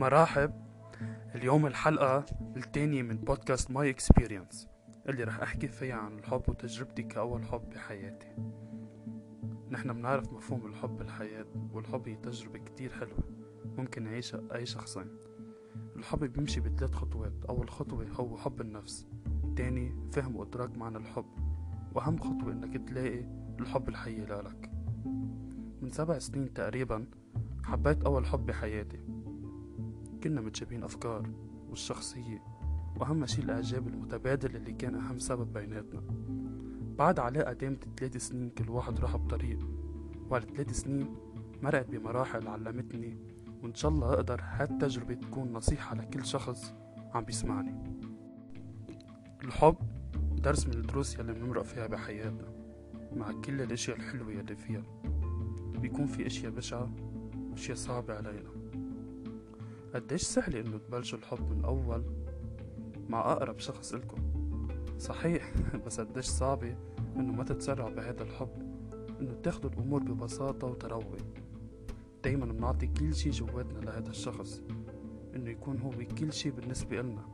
مراحب اليوم الحلقة التانية من بودكاست My Experience اللي رح أحكي فيها عن الحب وتجربتي كأول حب بحياتي. نحن بنعرف مفهوم الحب بالحياة والحب هي تجربة كتير حلوة ممكن يعيشها أي شخصين. الحب بيمشي بثلاث خطوات أول خطوة هو حب النفس تاني فهم وإدراك معنى الحب وأهم خطوة إنك تلاقي الحب الحقيقي لك. من سبع سنين تقريبا حبيت أول حب بحياتي. كنا متشابهين أفكار والشخصية وأهم شي الإعجاب المتبادل اللي كان أهم سبب بيناتنا. بعد علاقة دامت ثلاث سنين كل واحد راح بطريق وهالثلاث سنين مرقت بمراحل علمتني وإن شاء الله أقدر هالتجربة تكون نصيحة لكل شخص عم بيسمعني. الحب درس من الدروس يلي بنمرق فيها بحياتنا مع كل الأشياء الحلوة يلي فيها. بيكون في أشياء بشعة وأشياء صعبة علينا. قديش سهل إنه تبلشوا الحب من اول مع أقرب شخص إلكم؟ صحيح بس قديش صعبة إنه ما تتسرعوا بهذا الحب إنه تاخدوا الأمور ببساطة وتروي دايما بنعطي كل شي جواتنا لهذا الشخص إنه يكون هو كل شي بالنسبة إلنا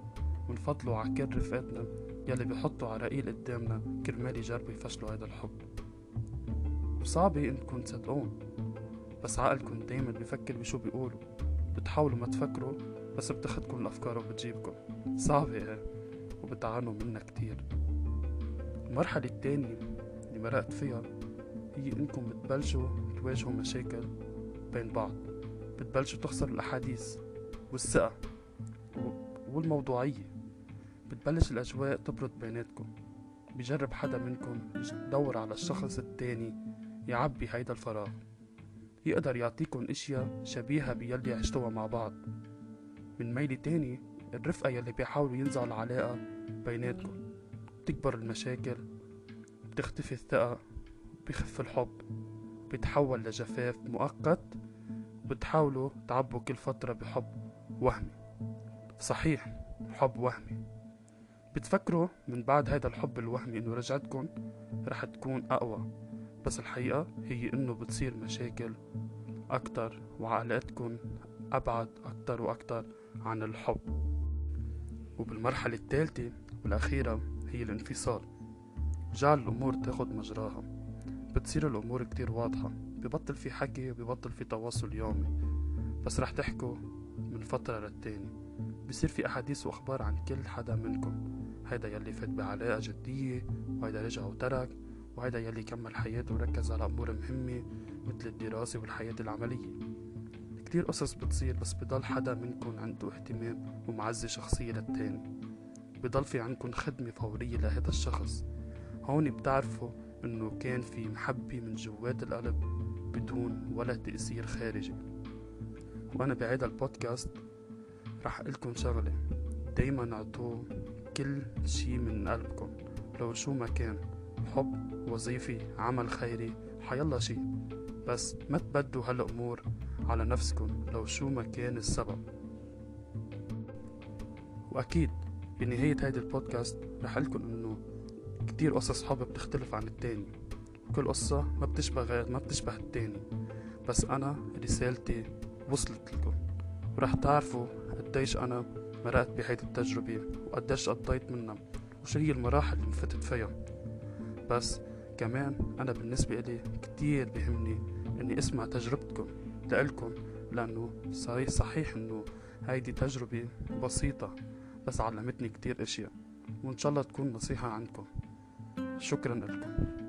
ونفضلوا على كل رفقاتنا يلي بيحطوا عراقيل قدامنا كرمال يجربوا يفشلوا هذا الحب. وصعبة إنكم تصدقون بس عقلكم دايما بيفكر بشو بيقولوا. بتحاولوا ما تفكروا بس بتاخدكم الأفكار وبتجيبكم. صعبة إيه؟ وبتعانوا منها كتير. المرحلة التانية اللي مرقت فيها هي إنكم بتبلشوا تواجهوا مشاكل بين بعض. بتبلشوا تخسروا الأحاديث والثقة والموضوعية. بتبلش الأجواء تبرد بيناتكم. بجرب حدا منكم يدور على الشخص التاني يعبي هيدا الفراغ. يقدر يعطيكم أشياء شبيهة بيلي عشتوها مع بعض. من ميل تاني الرفقة يلي بيحاولوا ينزعوا العلاقة بيناتكم. بتكبر المشاكل بتختفي الثقة بيخف الحب بيتحول لجفاف مؤقت وبتحاولوا تعبوا كل فترة بحب وهمي. صحيح حب وهمي. بتفكروا من بعد هيدا الحب الوهمي إنه رجعتكم رح تكون أقوى. بس الحقيقة هي إنه بتصير مشاكل أكتر وعلاقتكم أبعد أكتر وأكتر عن الحب. وبالمرحلة الثالثة والأخيرة هي الانفصال. جعل الأمور تاخد مجراها. بتصير الأمور كتير واضحة. ببطل في حكي وببطل في تواصل يومي. بس رح تحكوا من فترة للتاني. بصير في أحاديث وأخبار عن كل حدا منكم. هيدا يلي فات بعلاقة جدية وهيدا رجع وترك. وهيدا يلي كمل حياته وركز على أمور مهمة مثل الدراسة والحياة العملية. كتير قصص بتصير بس بضل حدا منكم عنده اهتمام ومعزة شخصية للتاني. بضل في عندكم خدمة فورية لهذا الشخص. هون بتعرفوا إنه كان في محبة من جوات القلب بدون ولا تأثير خارجي. وأنا بعيدا البودكاست رح لكم شغلة. دايما أعطوه كل شي من قلبكم لو شو ما كان. حب وظيفي عمل خيري. حيلا شي. بس ما تبدوا هالأمور على نفسكم لو شو ما كان السبب. وأكيد بنهاية هيدي البودكاست رح لكم إنه كتير قصص حب بتختلف عن التاني. كل قصة ما بتشبه غير ما بتشبه التاني. بس أنا رسالتي وصلت لكم. ورح تعرفوا قديش أنا مرقت بهيدي التجربة وقديش قضيت منها وشو هي المراحل اللي فتت فيها. بس كمان أنا بالنسبة إلي كتير بهمني إني أسمع تجربتكم لإلكم لأنه صحيح صحيح إنه هيدي تجربة بسيطة بس علمتني كتير أشياء وإن شاء الله تكون نصيحة عندكم شكرا لكم.